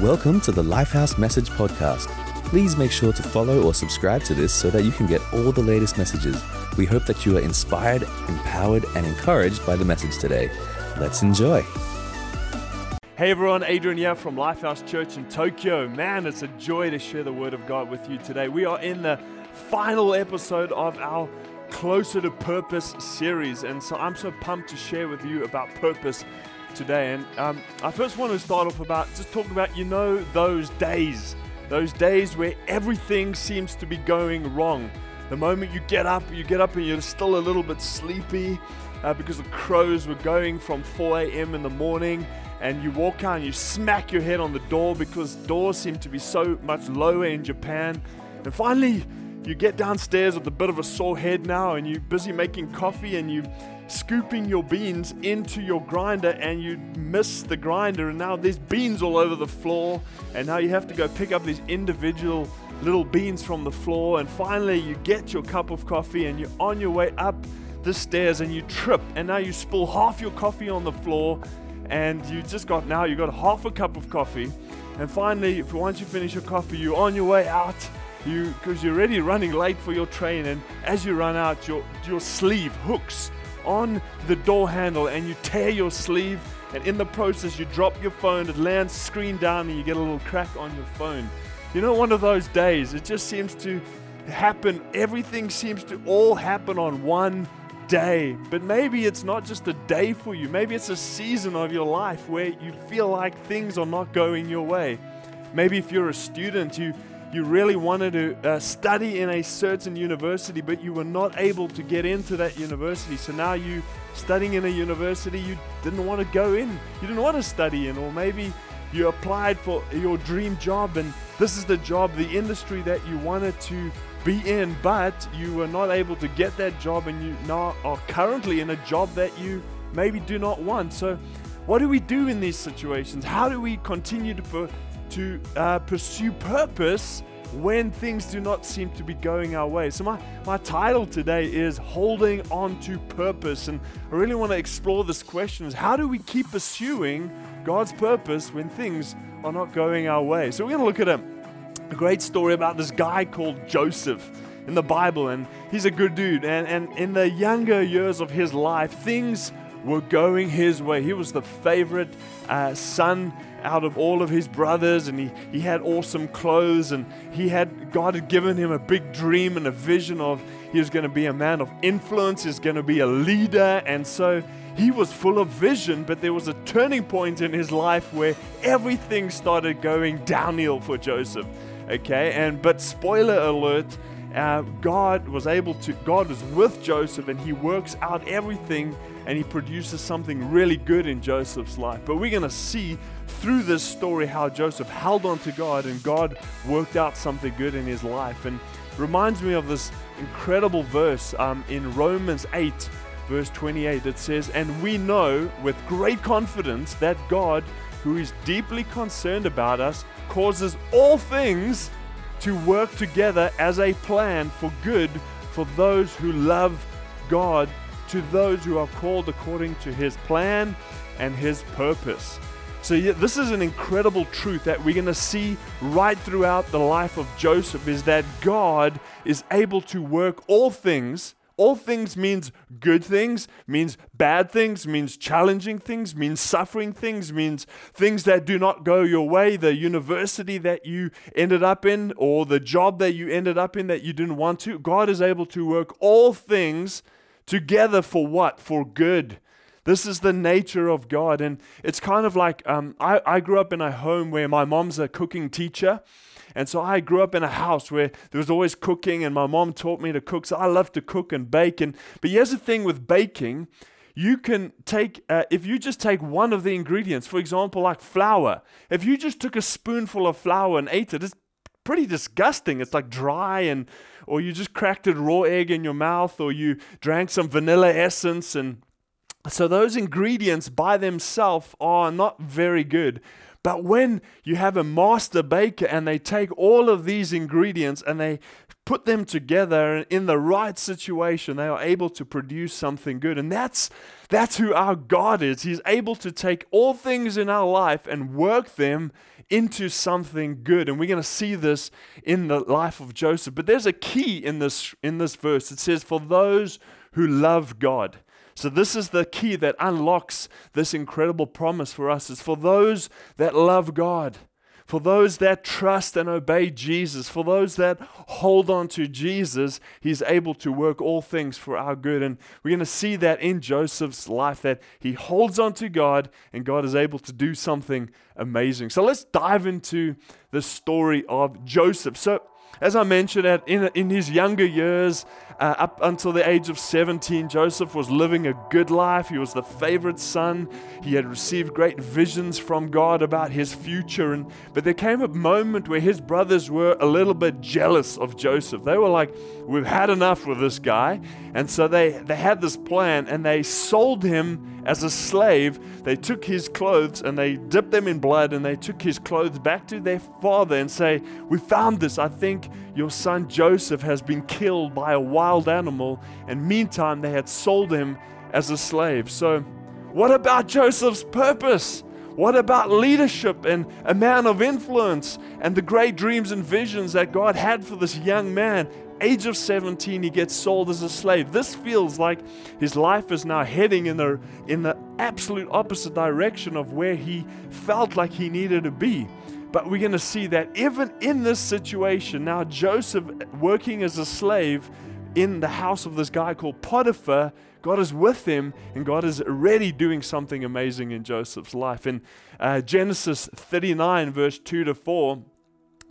Welcome to the Lifehouse Message Podcast. Please make sure to follow or subscribe to this so that you can get all the latest messages. We hope that you are inspired, empowered, and encouraged by the message today. Let's enjoy. Hey everyone, Adrian here from Lifehouse Church in Tokyo. Man, it's a joy to share the Word of God with you today. We are in the final episode of our Closer to Purpose series, and so I'm so pumped to share with you about purpose today. And um, I first want to start off about just talk about, you know, those days, those days where everything seems to be going wrong. The moment you get up, you get up and you're still a little bit sleepy uh, because the crows were going from 4 a.m. in the morning, and you walk out and you smack your head on the door because doors seem to be so much lower in Japan. And finally, you get downstairs with a bit of a sore head now, and you're busy making coffee and you're scooping your beans into your grinder and you miss the grinder and now there's beans all over the floor and now you have to go pick up these individual little beans from the floor and finally you get your cup of coffee and you're on your way up the stairs and you trip and now you spill half your coffee on the floor and you just got now you got half a cup of coffee. And finally once you finish your coffee you're on your way out you because you're already running late for your train and as you run out your your sleeve hooks on the door handle and you tear your sleeve, and in the process, you drop your phone, it lands screen down, and you get a little crack on your phone. You know, one of those days, it just seems to happen, everything seems to all happen on one day. But maybe it's not just a day for you, maybe it's a season of your life where you feel like things are not going your way. Maybe if you're a student, you you really wanted to uh, study in a certain university, but you were not able to get into that university. So now you studying in a university you didn't want to go in, you didn't want to study in, or maybe you applied for your dream job and this is the job, the industry that you wanted to be in, but you were not able to get that job and you now are currently in a job that you maybe do not want. So, what do we do in these situations? How do we continue to to uh, pursue purpose when things do not seem to be going our way. So, my, my title today is Holding On to Purpose. And I really want to explore this question is how do we keep pursuing God's purpose when things are not going our way? So, we're going to look at a, a great story about this guy called Joseph in the Bible. And he's a good dude. And, and in the younger years of his life, things were going his way. He was the favorite uh, son out of all of his brothers and he, he had awesome clothes and he had God had given him a big dream and a vision of he was going to be a man of influence, he's going to be a leader and so he was full of vision, but there was a turning point in his life where everything started going downhill for Joseph. Okay, and but spoiler alert, uh, God was able to, God was with Joseph and he works out everything and he produces something really good in Joseph's life. But we're going to see through this story how Joseph held on to God and God worked out something good in his life. And reminds me of this incredible verse um, in Romans 8, verse 28. It says, And we know with great confidence that God, who is deeply concerned about us, causes all things to work together as a plan for good for those who love God, to those who are called according to his plan and his purpose. So, yeah, this is an incredible truth that we're going to see right throughout the life of Joseph is that God is able to work all things all things means good things, means bad things, means challenging things, means suffering things, means things that do not go your way, the university that you ended up in, or the job that you ended up in that you didn't want to. God is able to work all things together for what? For good. This is the nature of God. And it's kind of like um, I, I grew up in a home where my mom's a cooking teacher. And so I grew up in a house where there was always cooking, and my mom taught me to cook. So I love to cook and bake. And but here's the thing with baking. You can take, uh, if you just take one of the ingredients, for example, like flour, if you just took a spoonful of flour and ate it, it's pretty disgusting. It's like dry and, or you just cracked a raw egg in your mouth, or you drank some vanilla essence and So those ingredients by themselves are not very good. But when you have a master baker and they take all of these ingredients and they put them together in the right situation, they are able to produce something good. And that's that's who our God is. He's able to take all things in our life and work them into something good. And we're going to see this in the life of Joseph. But there's a key in this in this verse. It says for those who love God. So, this is the key that unlocks this incredible promise for us. It's for those that love God, for those that trust and obey Jesus, for those that hold on to Jesus, He's able to work all things for our good. And we're going to see that in Joseph's life, that he holds on to God and God is able to do something amazing. So, let's dive into the story of Joseph. So, as I mentioned, in, in his younger years, uh, up until the age of 17, Joseph was living a good life. He was the favorite son. He had received great visions from God about his future. And, but there came a moment where his brothers were a little bit jealous of Joseph. They were like, We've had enough with this guy. And so they, they had this plan and they sold him as a slave. They took his clothes and they dipped them in blood and they took his clothes back to their father and say, We found this. I think your son Joseph has been killed by a wild animal. And meantime, they had sold him as a slave. So, what about Joseph's purpose? What about leadership and a man of influence and the great dreams and visions that God had for this young man? age of 17, he gets sold as a slave. This feels like his life is now heading in the, in the absolute opposite direction of where he felt like he needed to be. But we're going to see that even in this situation, now Joseph working as a slave in the house of this guy called Potiphar, God is with him and God is already doing something amazing in Joseph's life. In uh, Genesis 39, verse 2 to 4,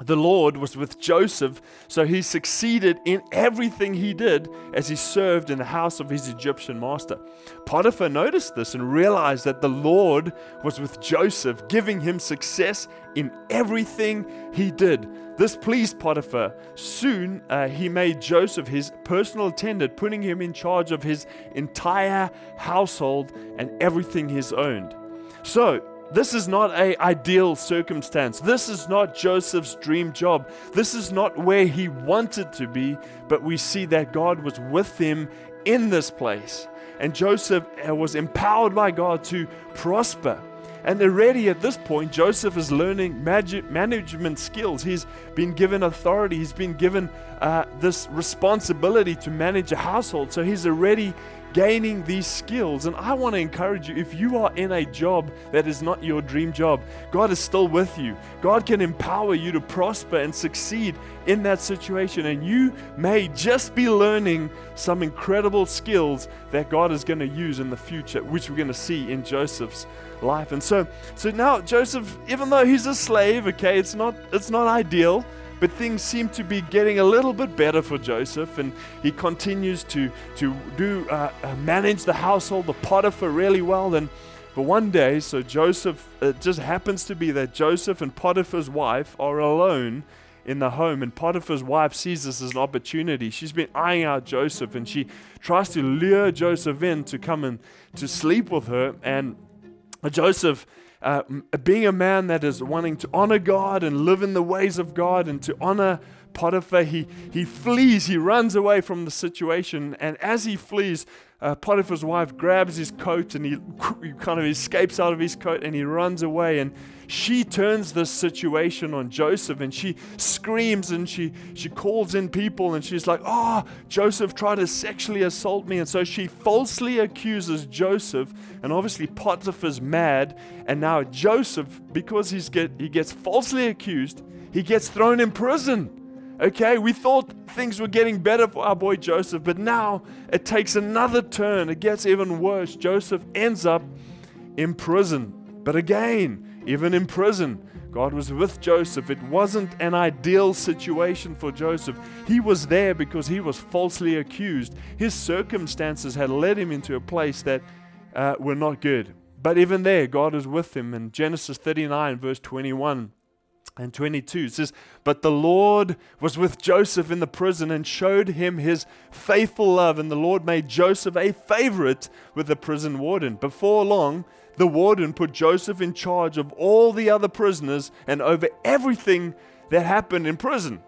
the Lord was with Joseph, so he succeeded in everything he did as he served in the house of his Egyptian master. Potiphar noticed this and realized that the Lord was with Joseph, giving him success in everything he did. This pleased Potiphar. Soon uh, he made Joseph his personal attendant, putting him in charge of his entire household and everything he owned. So, this is not a ideal circumstance. This is not Joseph's dream job. This is not where he wanted to be, but we see that God was with him in this place. And Joseph uh, was empowered by God to prosper. And already at this point, Joseph is learning magic, management skills. He's been given authority, he's been given uh, this responsibility to manage a household. So he's already gaining these skills. And I want to encourage you if you are in a job that is not your dream job, God is still with you. God can empower you to prosper and succeed in that situation. And you may just be learning some incredible skills that God is going to use in the future, which we're going to see in Joseph's life. And so, so now Joseph, even though he's a slave, okay, it's not it's not ideal but things seem to be getting a little bit better for Joseph, and he continues to, to do uh, uh, manage the household of Potiphar really well. And but one day, so Joseph, it just happens to be that Joseph and Potiphar's wife are alone in the home, and Potiphar's wife sees this as an opportunity. She's been eyeing out Joseph, and she tries to lure Joseph in to come and to sleep with her. And Joseph uh, being a man that is wanting to honor God and live in the ways of God and to honor Potiphar, he, he flees, he runs away from the situation. And as he flees, uh, Potiphar's wife grabs his coat and he, he kind of escapes out of his coat and he runs away. And she turns this situation on Joseph and she screams and she, she calls in people and she's like, Oh, Joseph tried to sexually assault me. And so she falsely accuses Joseph. And obviously, Potiphar's mad. And now, Joseph, because he's get, he gets falsely accused, he gets thrown in prison. Okay, we thought things were getting better for our boy Joseph, but now it takes another turn. It gets even worse. Joseph ends up in prison. But again, even in prison, God was with Joseph. It wasn't an ideal situation for Joseph. He was there because he was falsely accused. His circumstances had led him into a place that uh, were not good. But even there, God is with him. In Genesis 39, verse 21, and 22 it says but the lord was with joseph in the prison and showed him his faithful love and the lord made joseph a favorite with the prison warden before long the warden put joseph in charge of all the other prisoners and over everything that happened in prison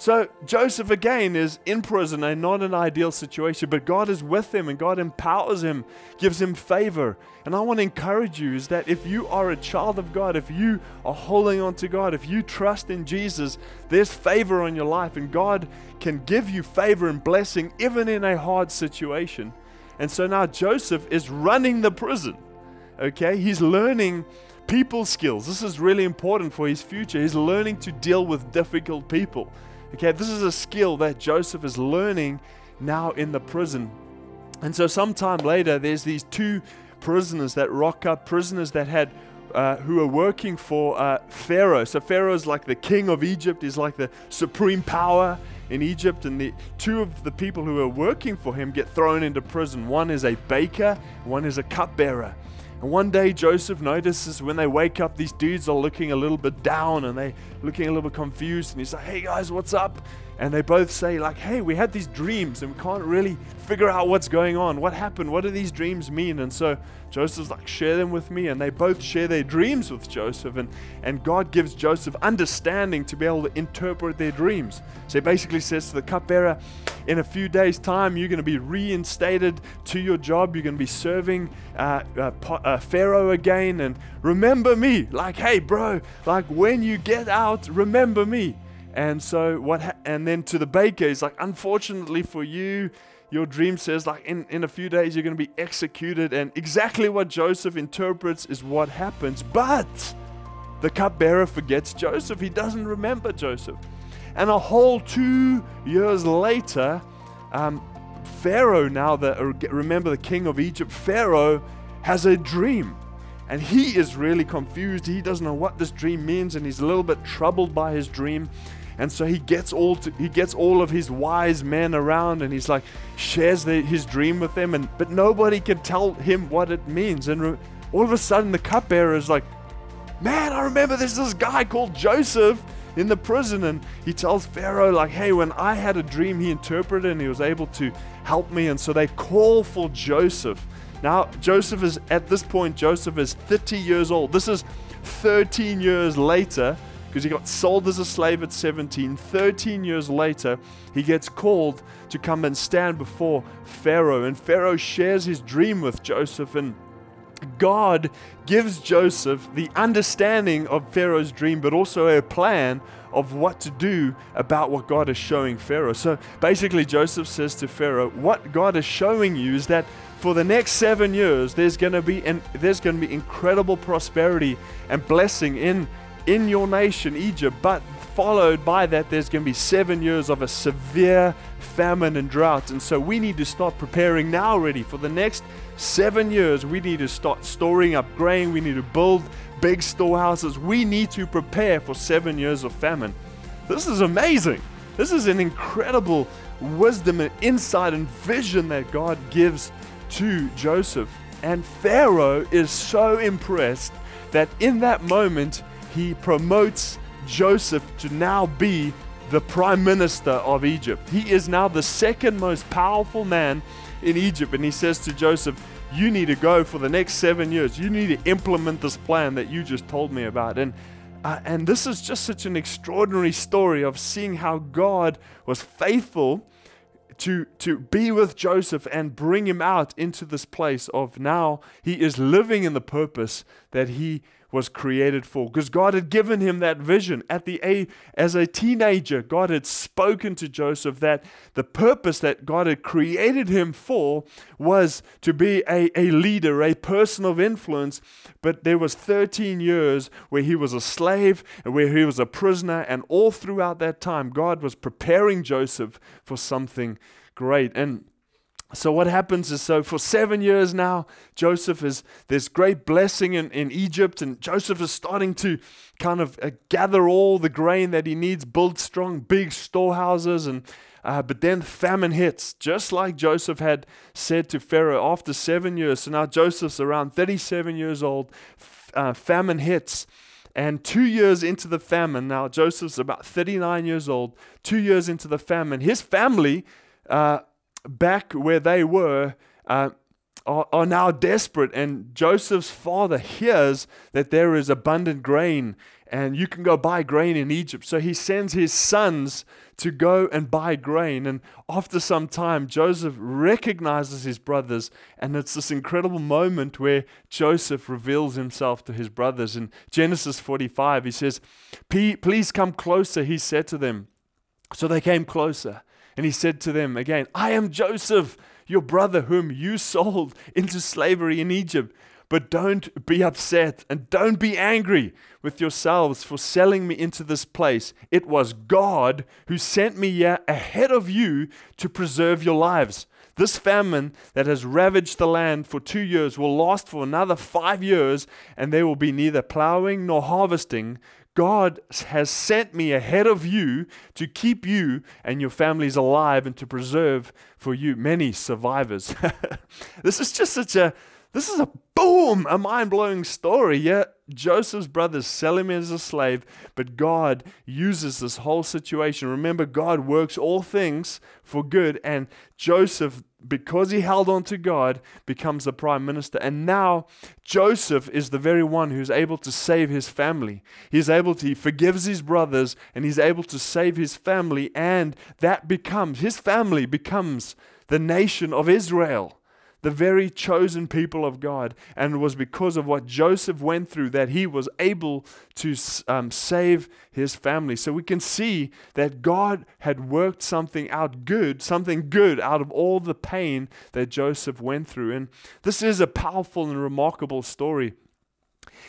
so Joseph again is in prison and not an ideal situation, but God is with him and God empowers him, gives him favor. And I want to encourage you is that if you are a child of God, if you are holding on to God, if you trust in Jesus, there's favor on your life and God can give you favor and blessing even in a hard situation. And so now Joseph is running the prison. Okay? He's learning people skills. This is really important for his future. He's learning to deal with difficult people. Okay, this is a skill that Joseph is learning now in the prison. And so, sometime later, there's these two prisoners that rock up, prisoners that had. Uh, who are working for uh, Pharaoh. So Pharaoh is like the king of Egypt. He's like the supreme power in Egypt. And the two of the people who are working for him get thrown into prison. One is a baker. One is a cupbearer. And one day Joseph notices when they wake up, these dudes are looking a little bit down and they looking a little bit confused. And he's like, "Hey guys, what's up?" And they both say like, "Hey, we had these dreams and we can't really figure out what's going on. What happened? What do these dreams mean?" And so Joseph's like, "Share them with me." And they both share their dreams with Joseph, and and God gives Joseph understanding to be able to interpret their dreams. So he basically says to the cupbearer, "In a few days' time, you're going to be reinstated to your job. You're going to be serving uh, uh, uh, Pharaoh again, and remember me. Like, hey, bro, like when you get out, remember me." And so what? Ha- and then to the baker, he's like, unfortunately for you, your dream says like in, in a few days you're going to be executed. And exactly what Joseph interprets is what happens. But the cupbearer forgets Joseph. He doesn't remember Joseph. And a whole two years later, um, Pharaoh, now the remember the king of Egypt, Pharaoh has a dream. And he is really confused. He doesn't know what this dream means, and he's a little bit troubled by his dream. And so he gets all to, he gets all of his wise men around, and he's like shares the, his dream with them, and but nobody can tell him what it means. And re, all of a sudden, the cupbearer is like, "Man, I remember there's this guy called Joseph." in the prison and he tells Pharaoh like hey when I had a dream he interpreted and he was able to help me and so they call for Joseph now Joseph is at this point Joseph is 30 years old this is 13 years later because he got sold as a slave at 17. 13 years later, he gets called to come and stand before Pharaoh. And Pharaoh shares his dream with Joseph. And God gives Joseph the understanding of Pharaoh's dream, but also a plan of what to do about what God is showing Pharaoh. So basically, Joseph says to Pharaoh, What God is showing you is that for the next seven years, there's going to be an, there's going to be incredible prosperity and blessing in in your nation, Egypt, but followed by that, there's going to be seven years of a severe famine and drought. And so we need to start preparing now already for the next seven years. We need to start storing up grain. We need to build big storehouses. We need to prepare for seven years of famine. This is amazing. This is an incredible wisdom and insight and vision that God gives to Joseph. And Pharaoh is so impressed that in that moment, he promotes Joseph to now be the prime minister of Egypt. He is now the second most powerful man in Egypt. And he says to Joseph, You need to go for the next seven years. You need to implement this plan that you just told me about. And uh, and this is just such an extraordinary story of seeing how God was faithful to, to be with Joseph and bring him out into this place of now he is living in the purpose that he was created for. Because God had given him that vision. At the a as a teenager God had spoken to Joseph that the purpose that God had created him for was to be a, a leader a person of influence. But there was 13 years where he was a slave and where he was a prisoner and all throughout that time God was preparing Joseph for something great. And so what happens is so for seven years now joseph is there's great blessing in, in egypt and joseph is starting to kind of uh, gather all the grain that he needs build strong big storehouses and uh, but then famine hits just like joseph had said to pharaoh after seven years. So now joseph's around 37 years old uh, famine hits And two years into the famine, now Joseph's about 39 years old, two years into the famine, his family, uh, back where they were, uh, are, are now desperate. And Joseph's father hears that there is abundant grain and you can go buy grain in Egypt. So he sends his sons to go and buy grain. And after some time, Joseph recognizes his brothers, and it's this incredible moment where Joseph reveals himself to his brothers. In Genesis 45, he says, Please come closer, he said to them. So they came closer, and he said to them again, I am Joseph, your brother, whom you sold into slavery in Egypt. But don't be upset and don't be angry with yourselves for selling me into this place. It was God who sent me here ahead of you to preserve your lives. This famine that has ravaged the land for two years will last for another five years, and there will be neither plowing nor harvesting. God has sent me ahead of you to keep you and your families alive and to preserve for you many survivors. this is just such a this is a boom, a mind blowing story. Yeah, Joseph's brothers sell him as a slave, but God uses this whole situation. Remember, God works all things for good, and Joseph, because he held on to God, becomes the prime minister. And now Joseph is the very one who's able to save his family. He's able to, he forgives his brothers, and he's able to save his family, and that becomes, his family becomes the nation of Israel the very chosen people of God. And it was because of what Joseph went through that he was able to um, save his family. So we can see that God had worked something out good, something good out of all the pain that Joseph went through. And this is a powerful and remarkable story.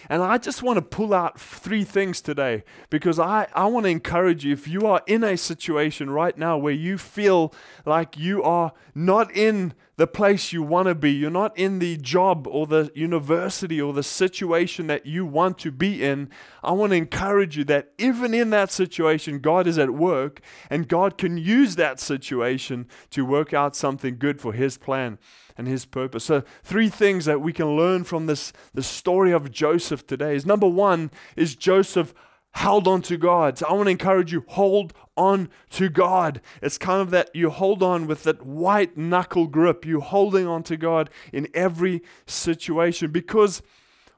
And I just want to pull out three things today because I, I want to encourage you if you are in a situation right now where you feel like you are not in the place you want to be, you're not in the job or the university or the situation that you want to be in, I want to encourage you that even in that situation, God is at work and God can use that situation to work out something good for His plan and his purpose. So, three things that we can learn from this the story of Joseph today is number one is Joseph held on to God. So I want to encourage you, hold on to God. It's kind of that you hold on with that white knuckle grip. You're holding on to God in every situation because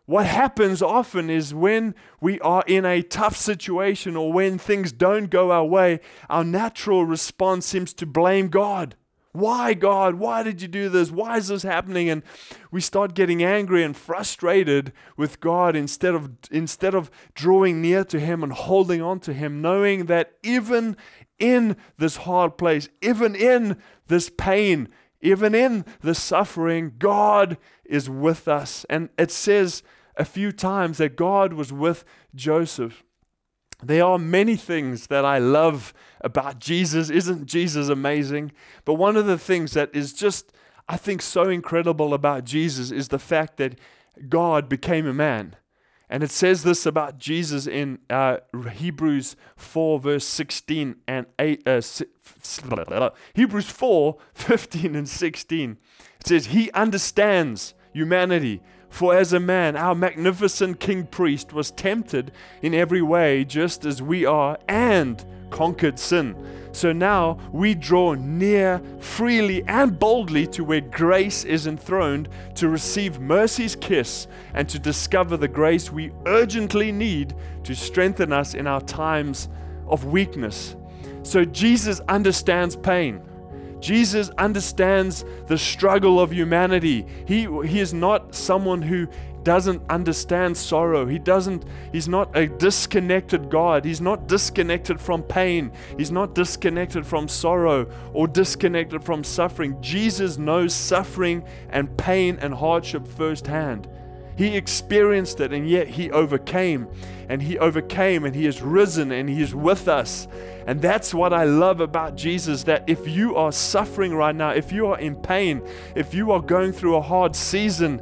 what happens often is when we are in a tough situation or when things don't go our way, our natural response seems to blame God. Why, God? Why did you do this? Why is this happening? And we start getting angry and frustrated with God instead of, instead of drawing near to Him and holding on to Him, knowing that even in this hard place, even in this pain, even in the suffering, God is with us. And it says a few times that God was with Joseph. There are many things that I love about Jesus. Isn't Jesus amazing? But one of the things that is just, I think, so incredible about Jesus is the fact that God became a man. And it says this about Jesus in uh, Hebrews 4, verse 16 and 8, uh, Hebrews 4, 15 and 16. It says, He understands humanity for as a man, our magnificent king priest was tempted in every way, just as we are, and conquered sin. So now we draw near freely and boldly to where grace is enthroned to receive mercy's kiss and to discover the grace we urgently need to strengthen us in our times of weakness. So Jesus understands pain. Jesus understands the struggle of humanity. He, he is not someone who doesn't understand sorrow. He doesn't, he's not a disconnected God. He's not disconnected from pain. He's not disconnected from sorrow or disconnected from suffering. Jesus knows suffering and pain and hardship firsthand. He experienced it and yet he overcame. And he overcame and he is risen and he is with us. And that's what I love about Jesus that if you are suffering right now, if you are in pain, if you are going through a hard season,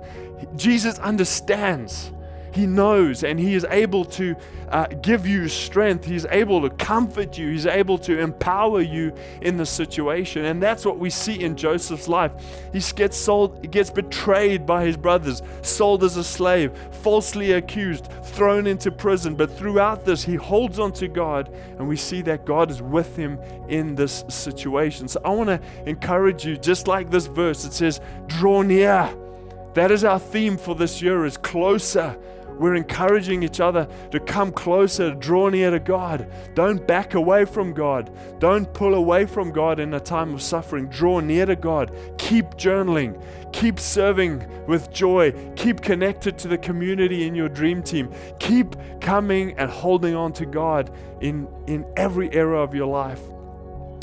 Jesus understands. He knows and He is able to uh, give you strength. He's able to comfort you. He's able to empower you in the situation. And that's what we see in Joseph's life. He gets sold, he gets betrayed by his brothers, sold as a slave, falsely accused, thrown into prison. But throughout this, he holds on to God, and we see that God is with him in this situation. So I want to encourage you, just like this verse, it says, draw near. That is our theme for this year is closer we're encouraging each other to come closer, to draw near to God. Don't back away from God. Don't pull away from God in a time of suffering. Draw near to God. Keep journaling. Keep serving with joy. Keep connected to the community in your dream team. Keep coming and holding on to God in, in every area of your life.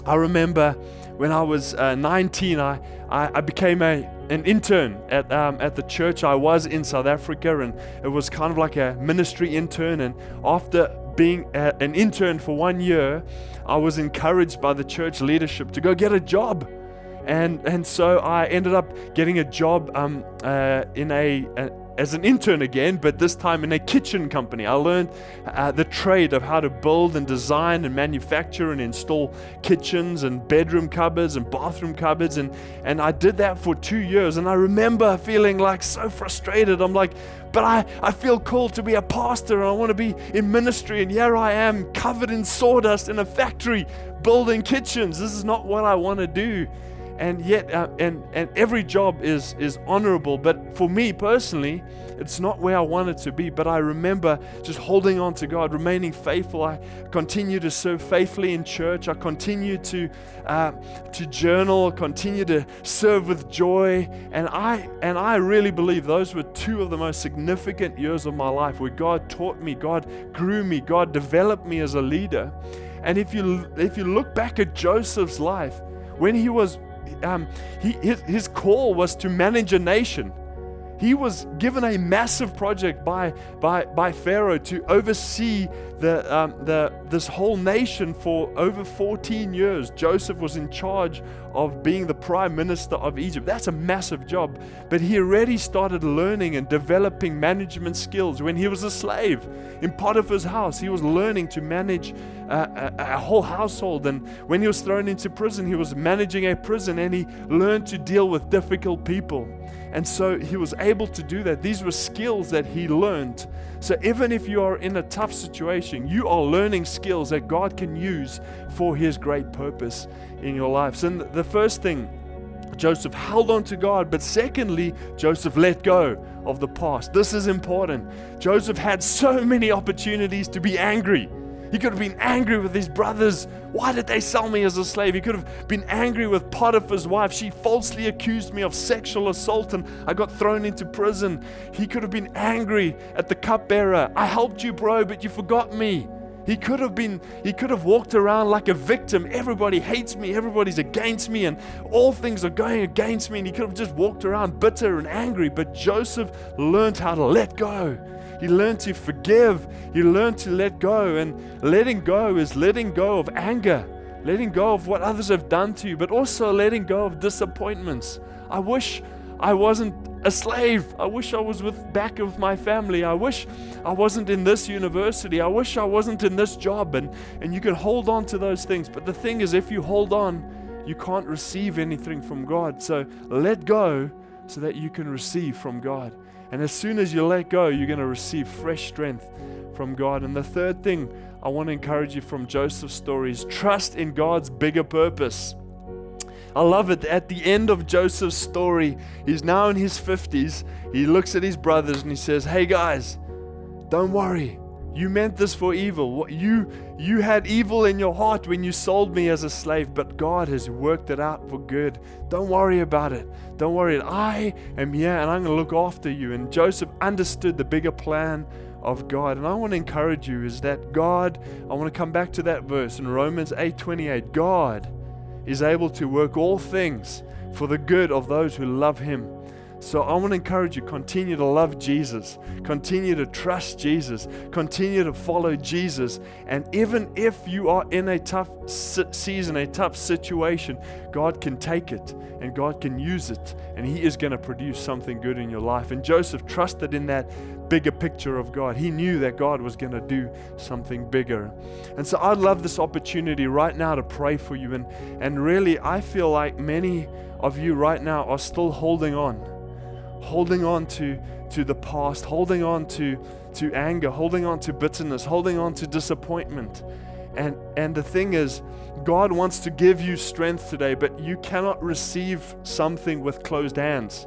I remember when I was uh, 19, I, I, I became a an intern at, um, at the church I was in South Africa, and it was kind of like a ministry intern. And after being a, an intern for one year, I was encouraged by the church leadership to go get a job. And, and so I ended up getting a job um, uh, in a, a as an intern again, but this time in a kitchen company. I learned uh, the trade of how to build and design and manufacture and install kitchens and bedroom cupboards and bathroom cupboards. And, and I did that for two years. And I remember feeling like so frustrated. I'm like, but I, I feel called to be a pastor and I want to be in ministry. And here I am covered in sawdust in a factory building kitchens. This is not what I want to do and yet uh, and and every job is is honorable but for me personally it's not where I wanted to be. But I remember just holding on to God remaining faithful. I continue to serve faithfully in church. I continue to uh, to journal continue to serve with joy. And I and I really believe those were two of the most significant years of my life where God taught me God grew me God developed me as a leader. And if you if you look back at Joseph's life when he was um, he, his, his call was to manage a nation. He was given a massive project by, by, by Pharaoh to oversee the, um, the, this whole nation for over 14 years. Joseph was in charge of being the prime minister of Egypt. That's a massive job. But he already started learning and developing management skills when he was a slave in Potiphar's house. He was learning to manage a, a, a whole household. And when he was thrown into prison, he was managing a prison and he learned to deal with difficult people. And so he was able to do that. These were skills that he learned. So even if you are in a tough situation, you are learning skills that God can use for his great purpose in your lives. And the first thing, Joseph held on to God, but secondly, Joseph let go of the past. This is important. Joseph had so many opportunities to be angry. He could have been angry with his brothers. Why did they sell me as a slave? He could have been angry with Potiphar's wife. She falsely accused me of sexual assault and I got thrown into prison. He could have been angry at the cupbearer. I helped you, bro, but you forgot me. He could have been, he could have walked around like a victim. Everybody hates me, everybody's against me, and all things are going against me. And he could have just walked around bitter and angry. But Joseph learned how to let go. He learned to forgive. He learned to let go. And letting go is letting go of anger, letting go of what others have done to you, but also letting go of disappointments. I wish I wasn't a slave. I wish I was with back of my family. I wish I wasn't in this university. I wish I wasn't in this job. And, and you can hold on to those things. But the thing is, if you hold on, you can't receive anything from God. So let go so that you can receive from God. And as soon as you let go, you're going to receive fresh strength from God. And the third thing I want to encourage you from Joseph's story is trust in God's bigger purpose. I love it. At the end of Joseph's story, he's now in his 50s. He looks at his brothers and he says, Hey guys, don't worry. You meant this for evil. You, you had evil in your heart when you sold me as a slave, but God has worked it out for good. Don't worry about it. Don't worry. I am here and I'm going to look after you. And Joseph understood the bigger plan of God. And I want to encourage you is that God, I want to come back to that verse in Romans 8:28. God is able to work all things for the good of those who love him So I want to encourage you continue to love Jesus, continue to trust Jesus, continue to follow Jesus. And even if you are in a tough season, a tough situation, God can take it and God can use it and He is going to produce something good in your life. And Joseph trusted in that bigger picture of God. He knew that God was going to do something bigger. And so I'd love this opportunity right now to pray for you. And, and really, I feel like many of you right now are still holding on, holding on to, to the past, holding on to, to anger, holding on to bitterness, holding on to disappointment. And, and the thing is, God wants to give you strength today, but you cannot receive something with closed hands.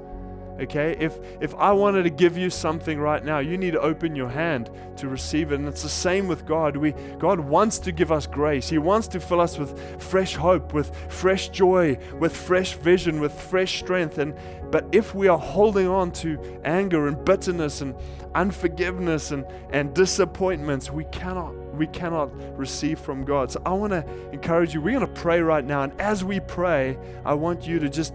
Okay? If if I wanted to give you something right now, you need to open your hand to receive it. And it's the same with God. We God wants to give us grace. He wants to fill us with fresh hope, with fresh joy, with fresh vision, with fresh strength. And but if we are holding on to anger and bitterness and unforgiveness and, and disappointments, we cannot we cannot receive from God. So I want to encourage you. We're going to pray right now. And as we pray, I want you to just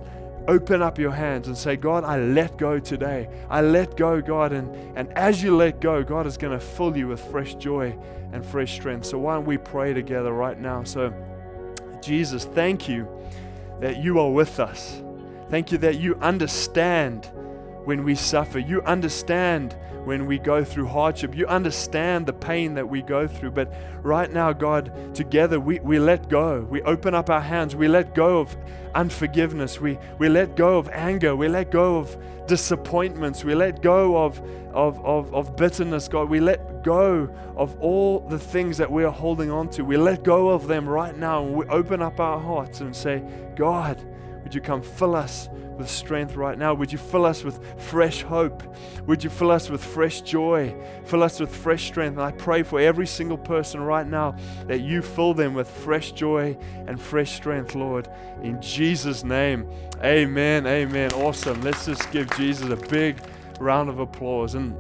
open up your hands and say, God, I let go today. I let go, God. And, and as you let go, God is going to fill you with fresh joy and fresh strength. So why don't we pray together right now? So, Jesus, thank you that you are with us. Thank you that you understand when we suffer. You understand when we go through hardship. You understand the pain that we go through. But right now, God, together we, we let go. We open up our hands. We let go of unforgiveness. We, we let go of anger. We let go of disappointments. We let go of, of, of, of bitterness, God. We let go of all the things that we are holding on to. We let go of them right now and we open up our hearts and say, God, would you come fill us with strength right now? Would you fill us with fresh hope? Would you fill us with fresh joy? Fill us with fresh strength. And I pray for every single person right now that you fill them with fresh joy and fresh strength, Lord. In Jesus' name, amen. Amen. Awesome. Let's just give Jesus a big round of applause. And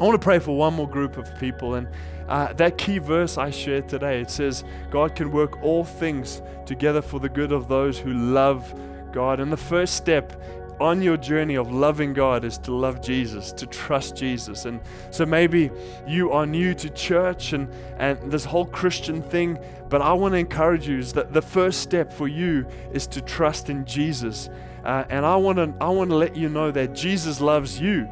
I want to pray for one more group of people. And uh, that key verse I shared today, it says, God can work all things together for the good of those who love God. And the first step on your journey of loving God is to love Jesus, to trust Jesus. And so maybe you are new to church and, and this whole Christian thing, but I want to encourage you is that the first step for you is to trust in Jesus. Uh, and I want to I want to let you know that Jesus loves you.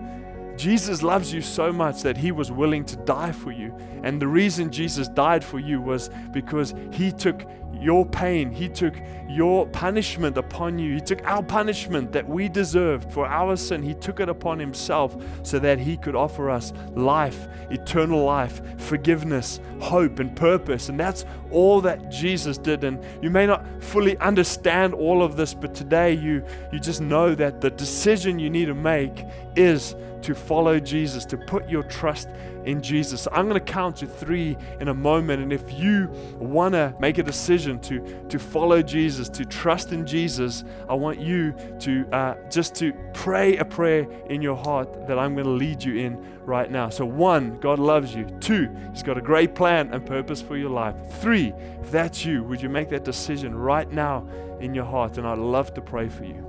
Jesus loves you so much that he was willing to die for you. And the reason Jesus died for you was because he took your pain, he took your punishment upon you. He took our punishment that we deserved for our sin. He took it upon himself so that he could offer us life, eternal life, forgiveness, hope, and purpose. And that's all that Jesus did. And you may not fully understand all of this, but today you, you just know that the decision you need to make is to follow Jesus, to put your trust in Jesus. I'm going to count to three in a moment. And if you want to make a decision to, to follow Jesus, to trust in Jesus, I want you to uh, just to pray a prayer in your heart that I'm going to lead you in right now. So, one, God loves you. Two, He's got a great plan and purpose for your life. Three, if that's you, would you make that decision right now in your heart? And I'd love to pray for you.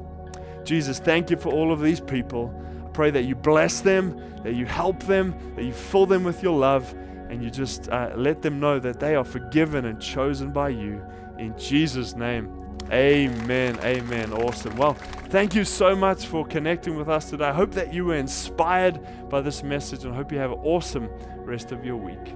Jesus, thank you for all of these people pray that you bless them, that you help them, that you fill them with your love, and you just uh, let them know that they are forgiven and chosen by you. In Jesus' name, amen. Amen. Awesome. Well, thank you so much for connecting with us today. I hope that you were inspired by this message and hope you have an awesome rest of your week.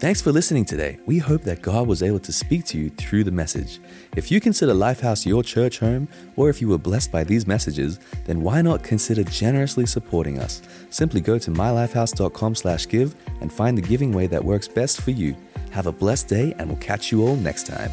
Thanks for listening today. We hope that God was able to speak to you through the message. If you consider Lifehouse your church home, or if you were blessed by these messages, then why not consider generously supporting us? Simply go to mylifehouse.com/give and find the giving way that works best for you. Have a blessed day, and we'll catch you all next time.